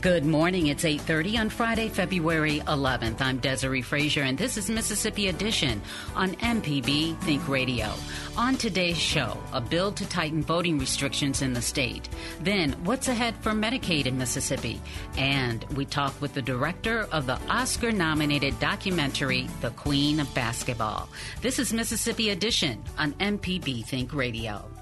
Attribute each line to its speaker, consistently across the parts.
Speaker 1: Good morning. It's 8:30 on Friday, February 11th. I'm Desare Frazier and this is Mississippi Edition on MPB Think Radio. On today's show, a bill to tighten voting restrictions in the state. Then, what's ahead for Medicaid in Mississippi? And we talk with the director of the Oscar-nominated documentary The Queen of Basketball. This is Mississippi Edition on MPB Think Radio.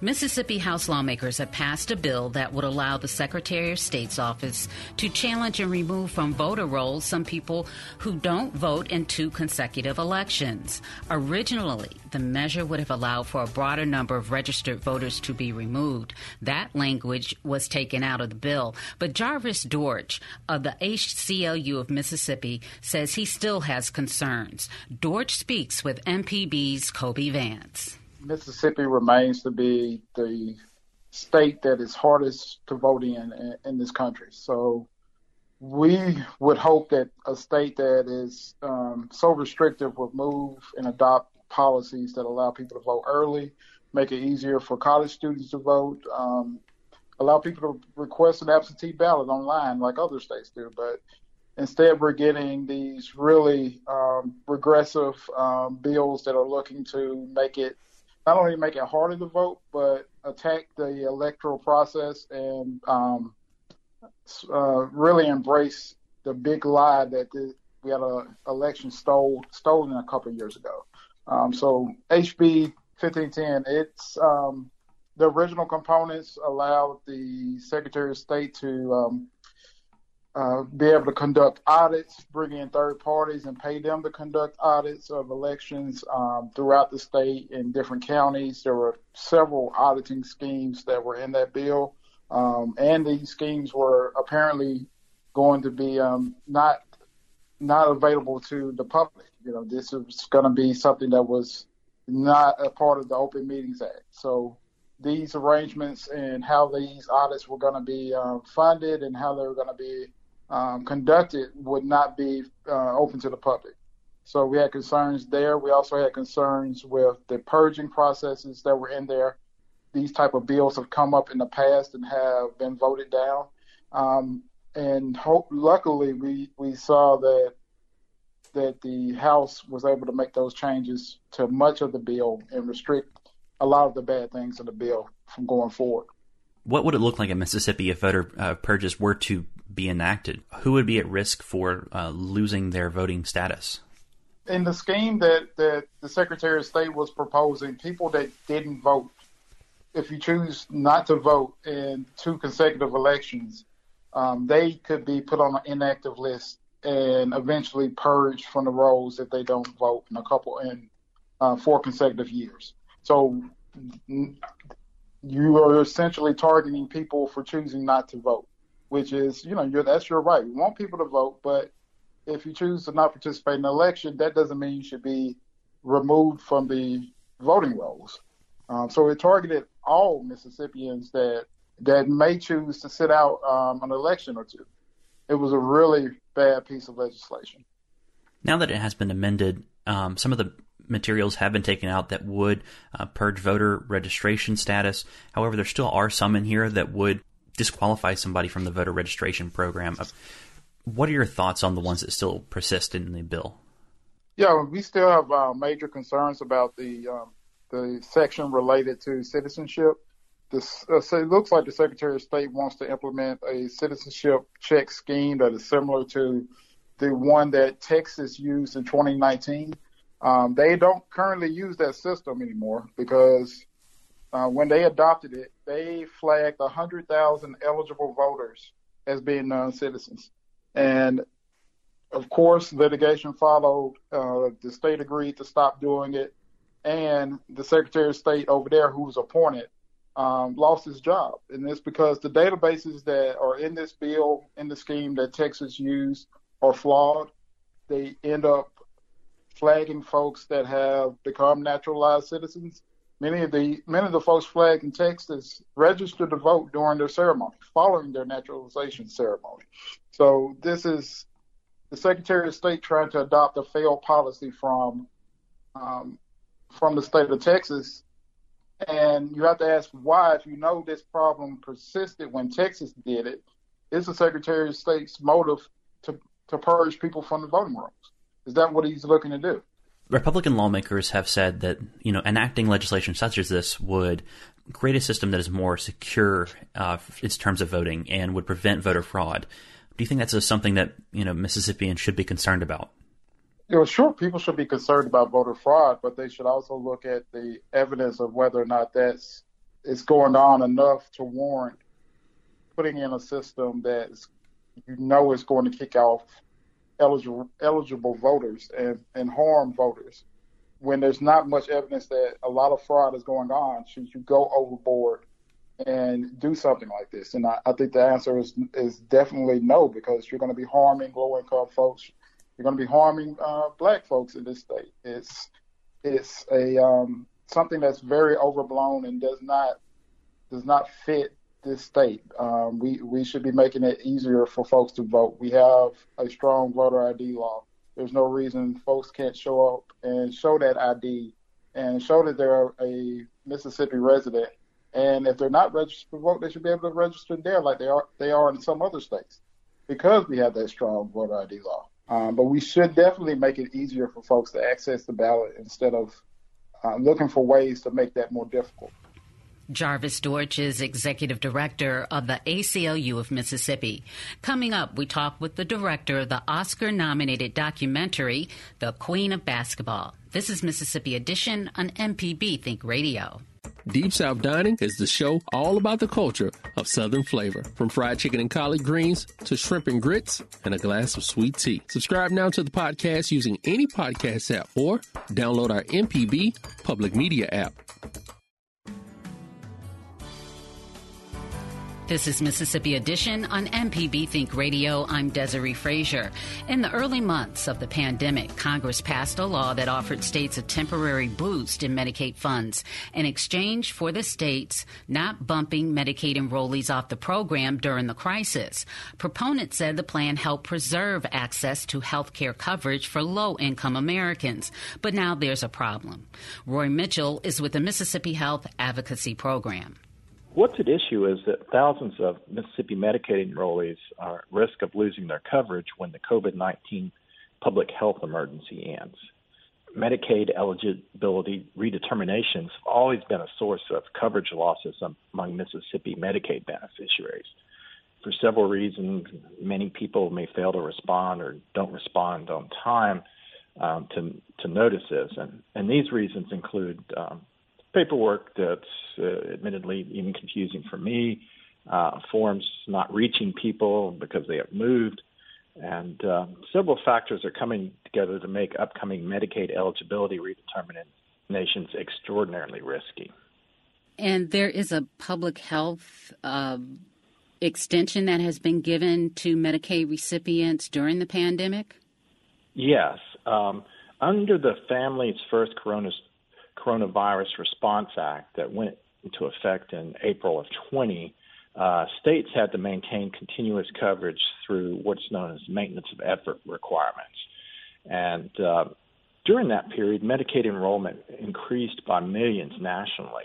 Speaker 1: Mississippi House lawmakers have passed a bill that would allow the Secretary of State's office to challenge and remove from voter rolls some people who don't vote in two consecutive elections. Originally, the measure would have allowed for a broader number of registered voters to be removed. That language was taken out of the bill. But Jarvis Dortch of the ACLU of Mississippi says he still has concerns. Dortch speaks with MPB's Kobee Vance.
Speaker 2: Mississippi remains to be the state that is hardest to vote in, in in, this country. So we would hope that a state that is um, so restrictive would move and adopt policies that allow people to vote early, make it easier for college students to vote, um, allow people to request an absentee ballot online like other states do. But instead, we're getting these really um, regressive um, bills that are looking to make it not only make it harder to vote, but attack the electoral process and um, uh, really embrace the big lie that the, we had an election stole, stolen a couple years ago. Um, so HB 1510, it's um, the original components allowed the Secretary of State to um, uh, be able to conduct audits, bring in third parties, and pay them to conduct audits of elections um, throughout the state in different counties. There were several auditing schemes that were in that bill, um, and these schemes were apparently going to be um, not not available to the public. You know, this was going to be something that was not a part of the Open Meetings Act. So these arrangements and how these audits were going to be um, funded and how they were going to be um, conducted would not be uh, open to the public. So we had concerns there. We also had concerns with the purging processes that were in there. These type of bills have come up in the past and have been voted down. Um, and hope, luckily, we, we saw that that the House was able to make those changes to much of the bill and restrict a lot of the bad things in the bill from going forward.
Speaker 3: What would it look like in Mississippi if voter uh, purges were to be enacted, who would be at risk for uh, losing their voting status?
Speaker 2: In the scheme that, that the Secretary of State was proposing, people that didn't vote, if you choose not to vote in two consecutive elections, um, they could be put on an inactive list and eventually purged from the rolls if they don't vote in a couple in uh, four consecutive years. So you are essentially targeting people for choosing not to vote which is, you know, that's your right. You want people to vote, but if you choose to not participate in the election, that doesn't mean you should be removed from the voting rolls. Um, so it targeted all Mississippians that that may choose to sit out um, an election or two. It was a really bad piece of legislation.
Speaker 3: Now that it has been amended, um, some of the materials have been taken out that would uh, purge voter registration status. However, there still are some in here that would disqualify somebody from the voter registration program. What are your thoughts on the ones that still persist in the bill?
Speaker 2: Yeah, we still have uh, major concerns about the um, the section related to citizenship. This, uh, so it looks like the Secretary of State wants to implement a citizenship check scheme that is similar to the one that Texas used in 2019. Um, they don't currently use that system anymore because uh, when they adopted it, they flagged 100,000 eligible voters as being non-citizens. And of course, litigation followed. Uh, the state agreed to stop doing it. And the Secretary of State over there, who was appointed, um, lost his job, and it's because the databases that are in this bill in the scheme that Texas used are flawed. They end up flagging folks that have become naturalized citizens. Many of the many of the folks flagged in Texas registered to vote during their ceremony, following their naturalization ceremony. So this is the Secretary of State trying to adopt a failed policy from um, from the state of Texas. And you have to ask why, if you know this problem persisted when Texas did it, is the Secretary of State's motive to, to purge people from the voting rolls? Is that what he's looking to do?
Speaker 3: Republican lawmakers have said that you know enacting legislation such as this would create a system that is more secure uh, in terms of voting and would prevent voter fraud. Do you think that's something that you know Mississippians should be concerned about?
Speaker 2: You know, sure, people should be concerned about voter fraud, but they should also look at the evidence of whether or not that's is going on enough to warrant putting in a system that you know is going to kick off eligible eligible voters and, and harm voters. When there's not much evidence that a lot of fraud is going on, should you go overboard and do something like this? And I, I think the answer is is definitely no, because you're going to be harming low income folks you're going to be harming uh, black folks in this state. It's it's a um, something that's very overblown and does not does not fit this state. Um, we we should be making it easier for folks to vote. We have a strong voter ID law. There's no reason folks can't show up and show that ID and show that they're a Mississippi resident. And if they're not registered to vote, they should be able to register there like they are they are in some other states because we have that strong voter ID law. Um, but we should definitely make it easier for folks to access the ballot instead of uh, looking for ways to make that more difficult.
Speaker 1: Jarvis Dortch is executive director of the ACLU of Mississippi. Coming up, we talk with the director of the Oscar nominated documentary, The Queen of Basketball. This is Mississippi Edition on MPB Think Radio.
Speaker 4: Deep South Dining is the show all about the culture of Southern flavor, from fried chicken and collard greens to shrimp and grits and a glass of sweet tea. Subscribe now to the podcast using any podcast app or download our MPB public media app.
Speaker 1: This is Mississippi Edition on MPB Think Radio. I'm Desare Frazier. In the early months of the pandemic, Congress passed a law that offered states a temporary boost in Medicaid funds in exchange for the states not bumping Medicaid enrollees off the program during the crisis. Proponents said the plan helped preserve access to health care coverage for low income Americans. But now there's a problem. Roy Mitchell is with the Mississippi Health Advocacy Program.
Speaker 5: What's at issue is that thousands of Mississippi Medicaid enrollees are at risk of losing their coverage when the COVID 19 public health emergency ends. Medicaid eligibility redeterminations have always been a source of coverage losses among Mississippi Medicaid beneficiaries. For several reasons, many people may fail to respond or don't respond on time um, to to notice this, and and these reasons include um, paperwork that's uh, admittedly even confusing for me, uh, forms not reaching people because they have moved, and uh, several factors are coming together to make upcoming Medicaid eligibility redeterminations extraordinarily risky.
Speaker 1: And there is a public health uh, extension that has been given to Medicaid recipients during the pandemic?
Speaker 5: Yes. Um, under the Families First Corona Coronavirus Response Act that went into effect in April of 20, uh, states had to maintain continuous coverage through what's known as maintenance of effort requirements. And uh, during that period, Medicaid enrollment increased by millions nationally.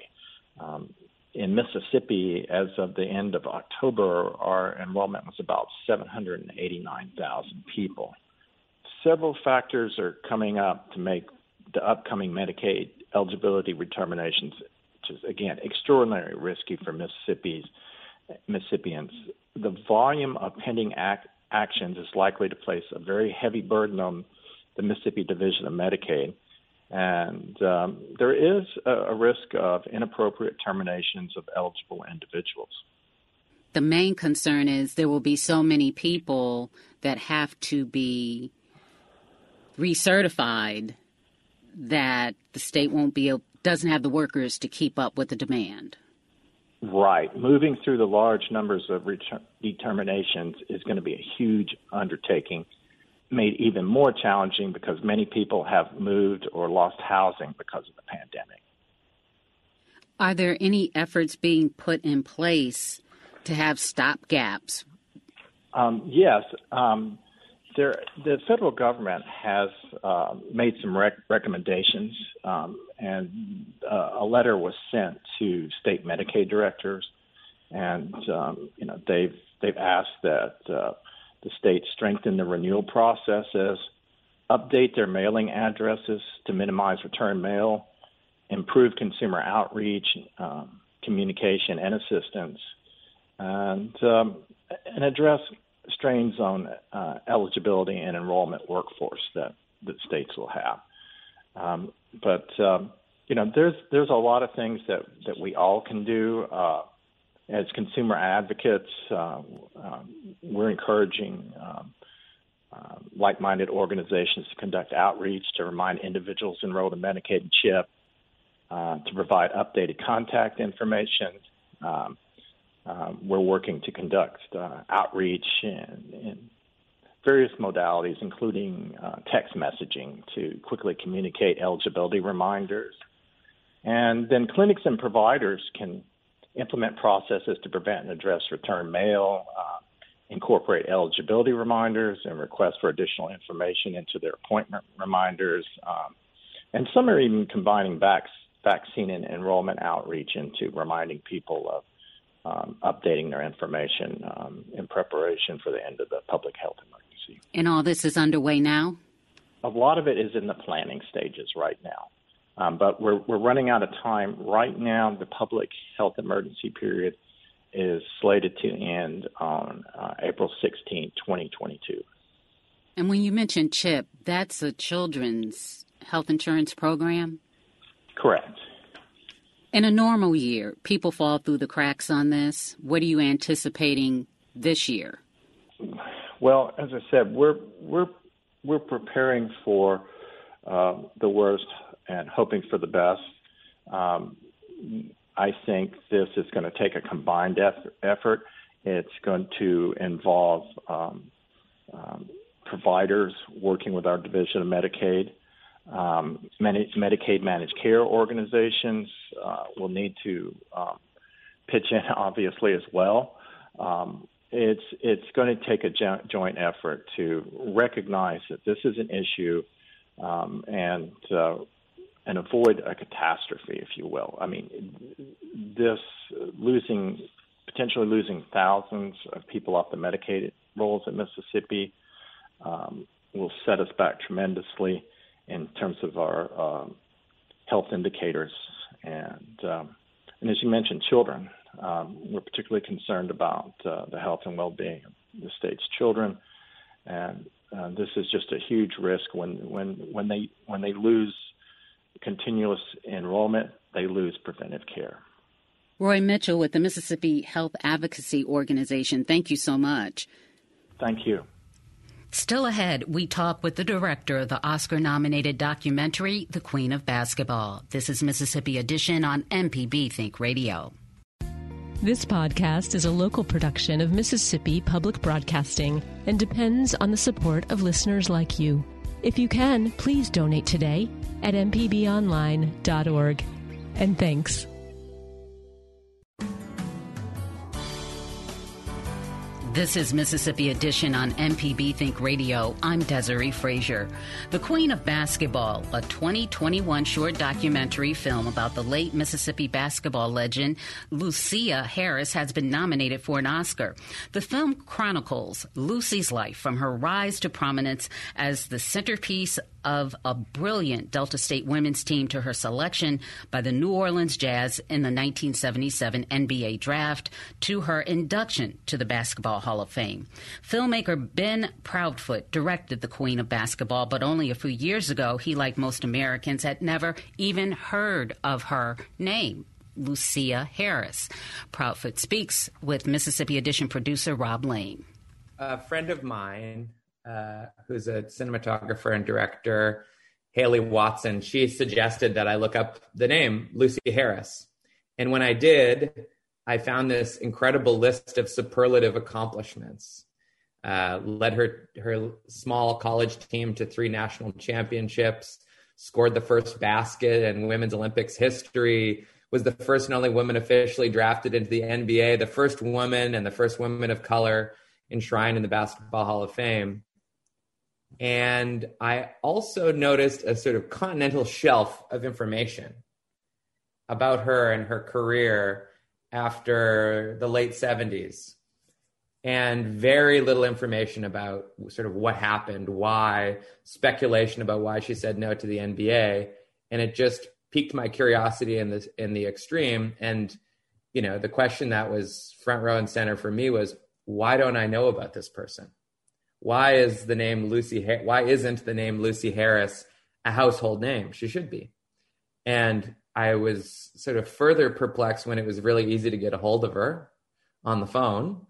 Speaker 5: Um, in Mississippi, as of the end of October, our enrollment was about 789,000 people. Several factors are coming up to make the upcoming Medicaid eligibility determinations, which is again extraordinarily risky for Mississippi's Mississippians. The volume of pending act, actions is likely to place a very heavy burden on the Mississippi Division of Medicaid, and um, there is a, a risk of inappropriate terminations of eligible individuals.
Speaker 1: The main concern is there will be so many people that have to be recertified that the state won't be doesn't have the workers to keep up with the demand.
Speaker 5: Right. Moving through the large numbers of determinations is going to be a huge undertaking, made even more challenging because many people have moved or lost housing because of the pandemic.
Speaker 1: Are there any efforts being put in place to have stopgaps?
Speaker 5: Um, yes. Um, there, the federal government has uh, made some rec- recommendations, um, and uh, a letter was sent to state Medicaid directors, and um, you know they've they've asked that uh, the states strengthen the renewal processes, update their mailing addresses to minimize return mail, improve consumer outreach, um, communication, and assistance, and um, and address strains on uh, eligibility and enrollment workforce that that states will have. Um, but um, you know, there's there's a lot of things that that we all can do uh, as consumer advocates. Uh, um, we're encouraging. Um, uh, like-minded organizations to conduct outreach to remind individuals enrolled in Medicaid and CHIP uh, to provide updated contact information, um, um, we're working to conduct uh, outreach in, in, various modalities, including uh, text messaging to quickly communicate eligibility reminders. And then clinics and providers can implement processes to prevent and address return mail, uh, incorporate eligibility reminders, and request for additional information into their appointment reminders. Um, and some are even combining vac- vaccine and enrollment outreach into reminding people of um, updating their information um, in preparation for the end of the public health emergency.
Speaker 1: And all this is underway now?
Speaker 5: A lot of it is in the planning stages right now. Um, but we're, we're running out of time. Right now, the public health emergency period is slated to end on uh, April 16, 2022.
Speaker 1: And when you mentioned CHIP, that's a children's health insurance program?
Speaker 5: Correct.
Speaker 1: In a normal year, people fall through the cracks on this. What are you anticipating this year?
Speaker 5: Well, as I said, we're we're we're preparing for uh, the worst and hoping for the best. Um, I think this is going to take a combined effort. It's going to involve um, um, providers working with our division of Medicaid, um, Medicaid managed care organizations uh, will need to um, pitch in, obviously, as well. Um, it's it's going to take a jo- joint effort to recognize that this is an issue um, and uh, and avoid a catastrophe, if you will. I mean, this losing potentially losing thousands of people off the Medicaid rolls in Mississippi um, will set us back tremendously in terms of our um, health indicators. And, um, and as you mentioned, children. Um, we're particularly concerned about uh, the health and well-being of the state's children, and uh, this is just a huge risk when when when they when they lose continuous enrollment, they lose preventive care.
Speaker 1: Roy Mitchell with the Mississippi Health Advocacy Organization. Thank you so much.
Speaker 5: Thank you.
Speaker 1: Still ahead, we talk with the director of the Oscar nominated documentary, The Queen of Basketball. This is Mississippi Edition on MPB Think Radio.
Speaker 6: This podcast is a local production of Mississippi Public Broadcasting and depends on the support of listeners like you. If you can, please donate today at mpbonline.org. And thanks.
Speaker 1: This is Mississippi Edition on MPB Think Radio. I'm Desare Frazier. The Queen of Basketball, a 2021 short documentary film about the late Mississippi basketball legend Lusia Harris, has been nominated for an Oscar. The film chronicles Lucy's life from her rise to prominence as the centerpiece of a brilliant Delta State women's team to her selection by the New Orleans Jazz in the 1977 NBA draft to her induction to the Basketball Hall of Fame. Filmmaker Ben Proudfoot directed The Queen of Basketball, but only a few years ago, he, like most Americans, had never even heard of her name. Lusia Harris. Proudfoot speaks with Mississippi Edition producer Rob Lane.
Speaker 7: A friend of mine uh, who's a cinematographer and director, Haley Watson, she suggested that I look up the name Lucy Harris. And when I did, I found this incredible list of superlative accomplishments. Uh, led her her small college team to three national championships, scored the first basket in women's Olympics history, was the first and only woman officially drafted into the NBA, the first woman and the first woman of color enshrined in the Basketball Hall of Fame. And I also noticed a sort of continental shelf of information about her and her career after the late 70s and very little information about sort of what happened, why, speculation about why she said no to the NBA, and it just piqued my curiosity in the in the extreme. And you know, the question that was front row and center for me was, why don't I know about this person? Why is the name Lucy? Why isn't the name Lucy Harris a household name? She should be. And I was sort of further perplexed when it was really easy to get a hold of her on the phone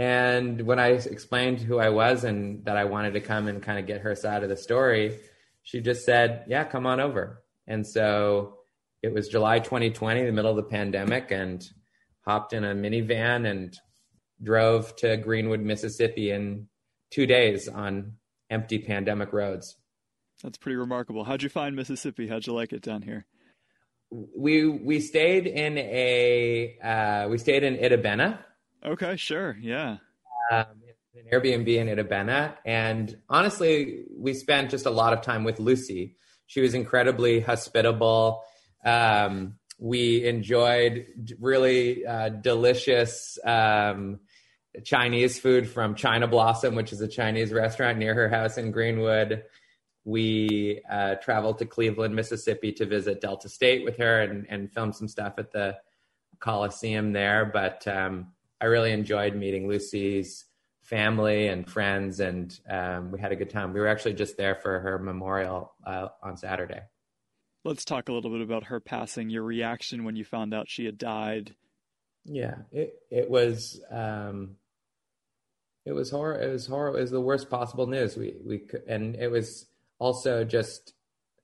Speaker 7: and when I explained who I was and that I wanted to come and kind of get her side of the story, she just said, Yeah, come on over. And so it was July 2020, the middle of the pandemic, and hopped in a minivan and drove to Greenwood, Mississippi in two days on empty pandemic roads.
Speaker 8: That's pretty remarkable. How'd you find Mississippi? How'd you like it down here?
Speaker 7: We we stayed in a uh, we stayed in Itta
Speaker 8: Okay, sure. Yeah.
Speaker 7: Um, an Airbnb in Itta Bena, And honestly, we spent just a lot of time with Lucy. She was incredibly hospitable. Um, we enjoyed really uh, delicious um, Chinese food from China Blossom, which is a Chinese restaurant near her house in Greenwood. We uh, traveled to Cleveland, Mississippi to visit Delta State with her and, and film some stuff at the Coliseum there. But um, I really enjoyed meeting Lucy's family and friends, and um, we had a good time. We were actually just there for her memorial uh, on Saturday.
Speaker 8: Let's talk a little bit about her passing. Your reaction when you found out she had died.
Speaker 7: Yeah, it it was um, it was horror. It was horror. It was the worst possible news. We we and it was also just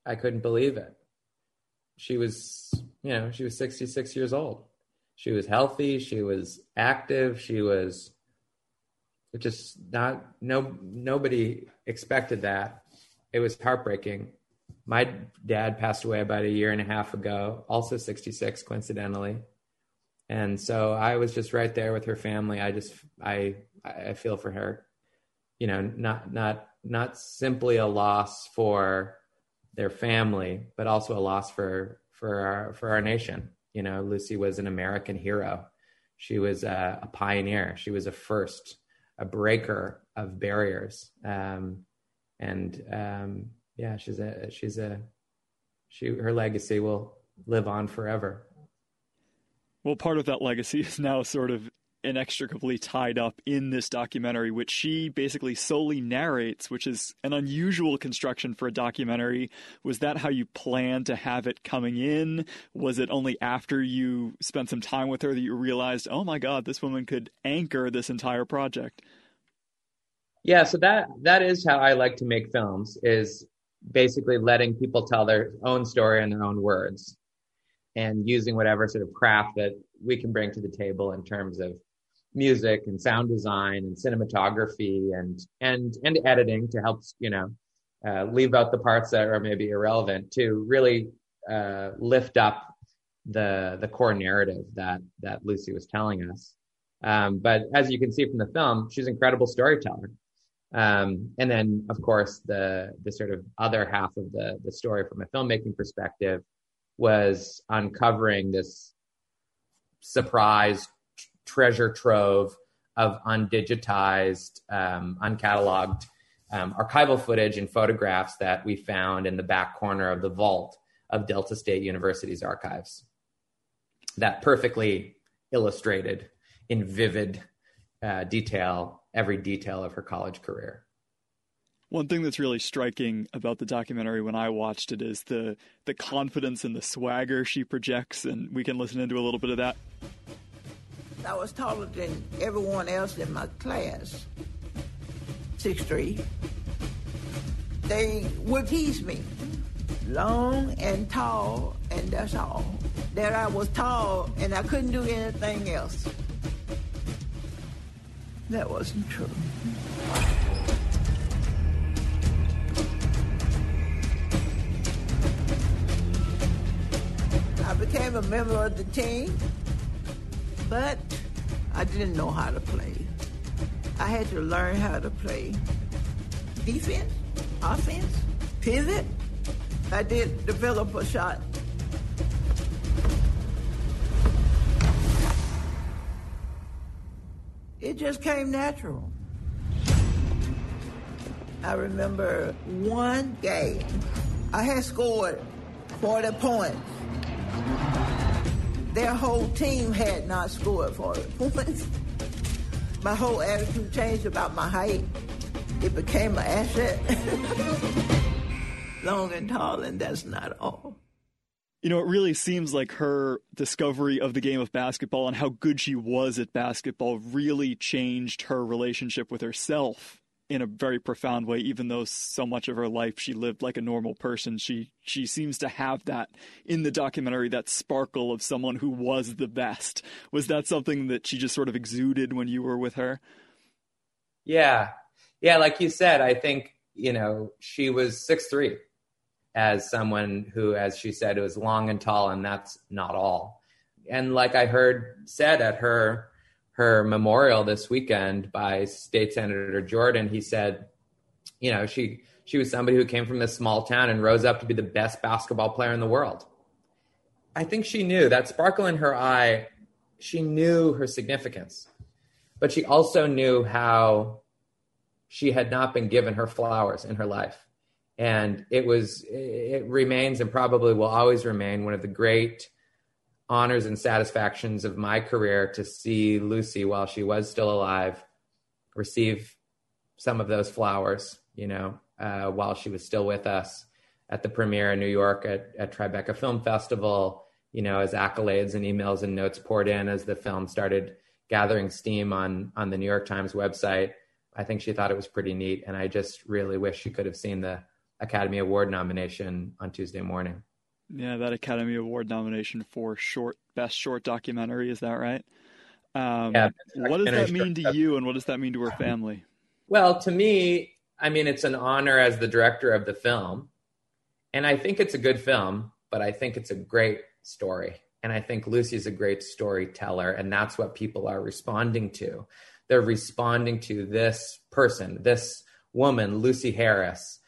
Speaker 7: I couldn't believe it. She was you know she was sixty six years old she was healthy she was active she was just not no nobody expected that it was heartbreaking my dad passed away about a year and a half ago also 66 coincidentally and so i was just right there with her family i just i i feel for her you know not not not simply a loss for their family but also a loss for for our for our nation you know, Lucy was an American hero. She was a, a pioneer. She was a first, a breaker of barriers. Um, and um, yeah, she's a she's a she her legacy will live on forever.
Speaker 8: Well, part of that legacy is now sort of inextricably tied up in this documentary, which she basically solely narrates, which is an unusual construction for a documentary. Was that how you planned to have it coming in? Was it only after you spent some time with her that you realized, oh my God, this woman could anchor this entire project?
Speaker 7: Yeah, so that that is how I like to make films is basically letting people tell their own story in their own words and using whatever sort of craft that we can bring to the table in terms of music and sound design and cinematography and and and editing to help you know uh, leave out the parts that are maybe irrelevant to really uh, lift up the the core narrative that that Lucy was telling us. Um, but as you can see from the film, she's an incredible storyteller. Um, and then, of course, the the sort of other half of the the story from a filmmaking perspective was uncovering this surprise treasure trove of undigitized, um, uncatalogued um, archival footage and photographs that we found in the back corner of the vault of Delta State University's archives. That perfectly illustrated in vivid uh, detail every detail of her college career.
Speaker 8: One thing that's really striking about the documentary when I watched it is the the confidence and the swagger she projects, and we can listen into a little bit of that.
Speaker 9: I was taller than everyone else in my class, six three. They would tease me, long and tall, and that's all. that I was tall and I couldn't do anything else. That wasn't true. Became a member of the team, but I didn't know how to play. I had to learn how to play defense, offense, pivot. I did develop a shot. It just came natural. I remember one game, I had scored 40 points. Their whole team had not scored 40 points. My whole attitude changed about my height. It became an asset. Long and tall, and that's not all.
Speaker 8: You know, it really seems like her discovery of the game of basketball and how good she was at basketball really changed her relationship with herself in a very profound way even though so much of her life she lived like a normal person. She she seems to have that in the documentary that sparkle of someone who was the best. Was that something that she just sort of exuded when you were with her?
Speaker 7: Yeah. Yeah like you said i think you know she was six three as someone who as she said was long and tall and that's not all. And like i heard said at her her memorial this weekend by State Senator Jordan, he said, you know, she she was somebody who came from this small town and rose up to be the best basketball player in the world. I think she knew that sparkle in her eye, she knew her significance. But she also knew how she had not been given her flowers in her life. And it was it remains and probably will always remain one of the great honors and satisfactions of my career to see Lucy while she was still alive receive some of those flowers, you know, uh, while she was still with us at the premiere in New York at, at Tribeca Film Festival, you know, as accolades and emails and notes poured in as the film started gathering steam on on the New York Times website. I think she thought it was pretty neat, and I just really wish she could have seen the Academy Award nomination on Tuesday morning.
Speaker 8: Yeah, that Academy Award nomination for short best short documentary is that right? Um, yeah, what does that mean to you, and what does that mean to her family?
Speaker 7: Well, to me, I mean, it's an honor as the director of the film, and I think it's a good film. But I think it's a great story, and I think Lucy's a great storyteller, and that's what people are responding to. They're responding to this person, this woman, Lucy Harris,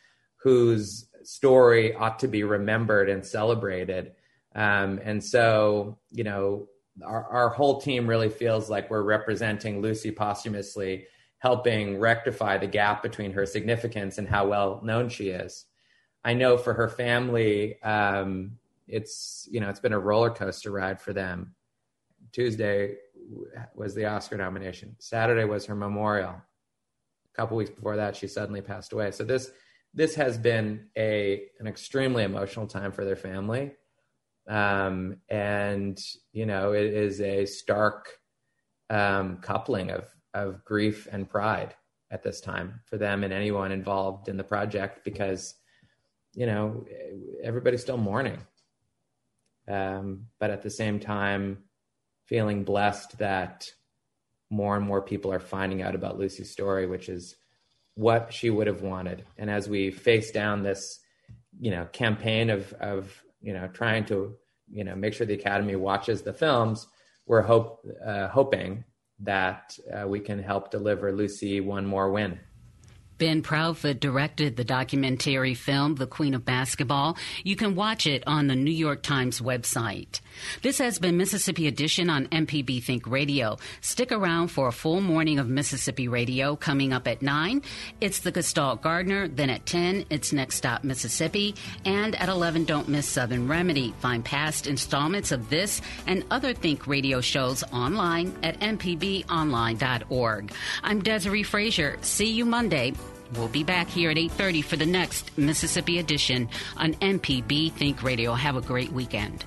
Speaker 7: who's story ought to be remembered and celebrated. Um, and so, you know, our, our whole team really feels like we're representing Lucy posthumously, helping rectify the gap between her significance and how well known she is. I know for her family, um, it's you know it's been a roller coaster ride for them. Tuesday was the Oscar nomination. Saturday was her memorial. A couple weeks before that, she suddenly passed away. So this this has been a an extremely emotional time for their family. Um, and you know it is a stark um, coupling of of grief and pride at this time for them and anyone involved in the project because you know everybody's still mourning. Um, but at the same time feeling blessed that more and more people are finding out about lucy's story which is what she would have wanted. And as we face down this, you know, campaign of of you know trying to you know make sure the Academy watches the films, we're hope uh, hoping that uh, we can help deliver Lucy one more win.
Speaker 1: Ben Proudfoot directed the documentary film, The Queen of Basketball. You can watch it on the New York Times website. This has been Mississippi Edition on MPB Think Radio. Stick around for a full morning of Mississippi Radio coming up at 9. It's the Gestalt Gardener. Then at 10, it's Next Stop Mississippi. And at 11, don't miss Southern Remedy. Find past installments of this and other Think Radio shows online at mpbonline.org. I'm Desare Frazier. See you Monday. We'll be back here at 8:30 for the next Mississippi edition on MPB Think Radio. Have a great weekend.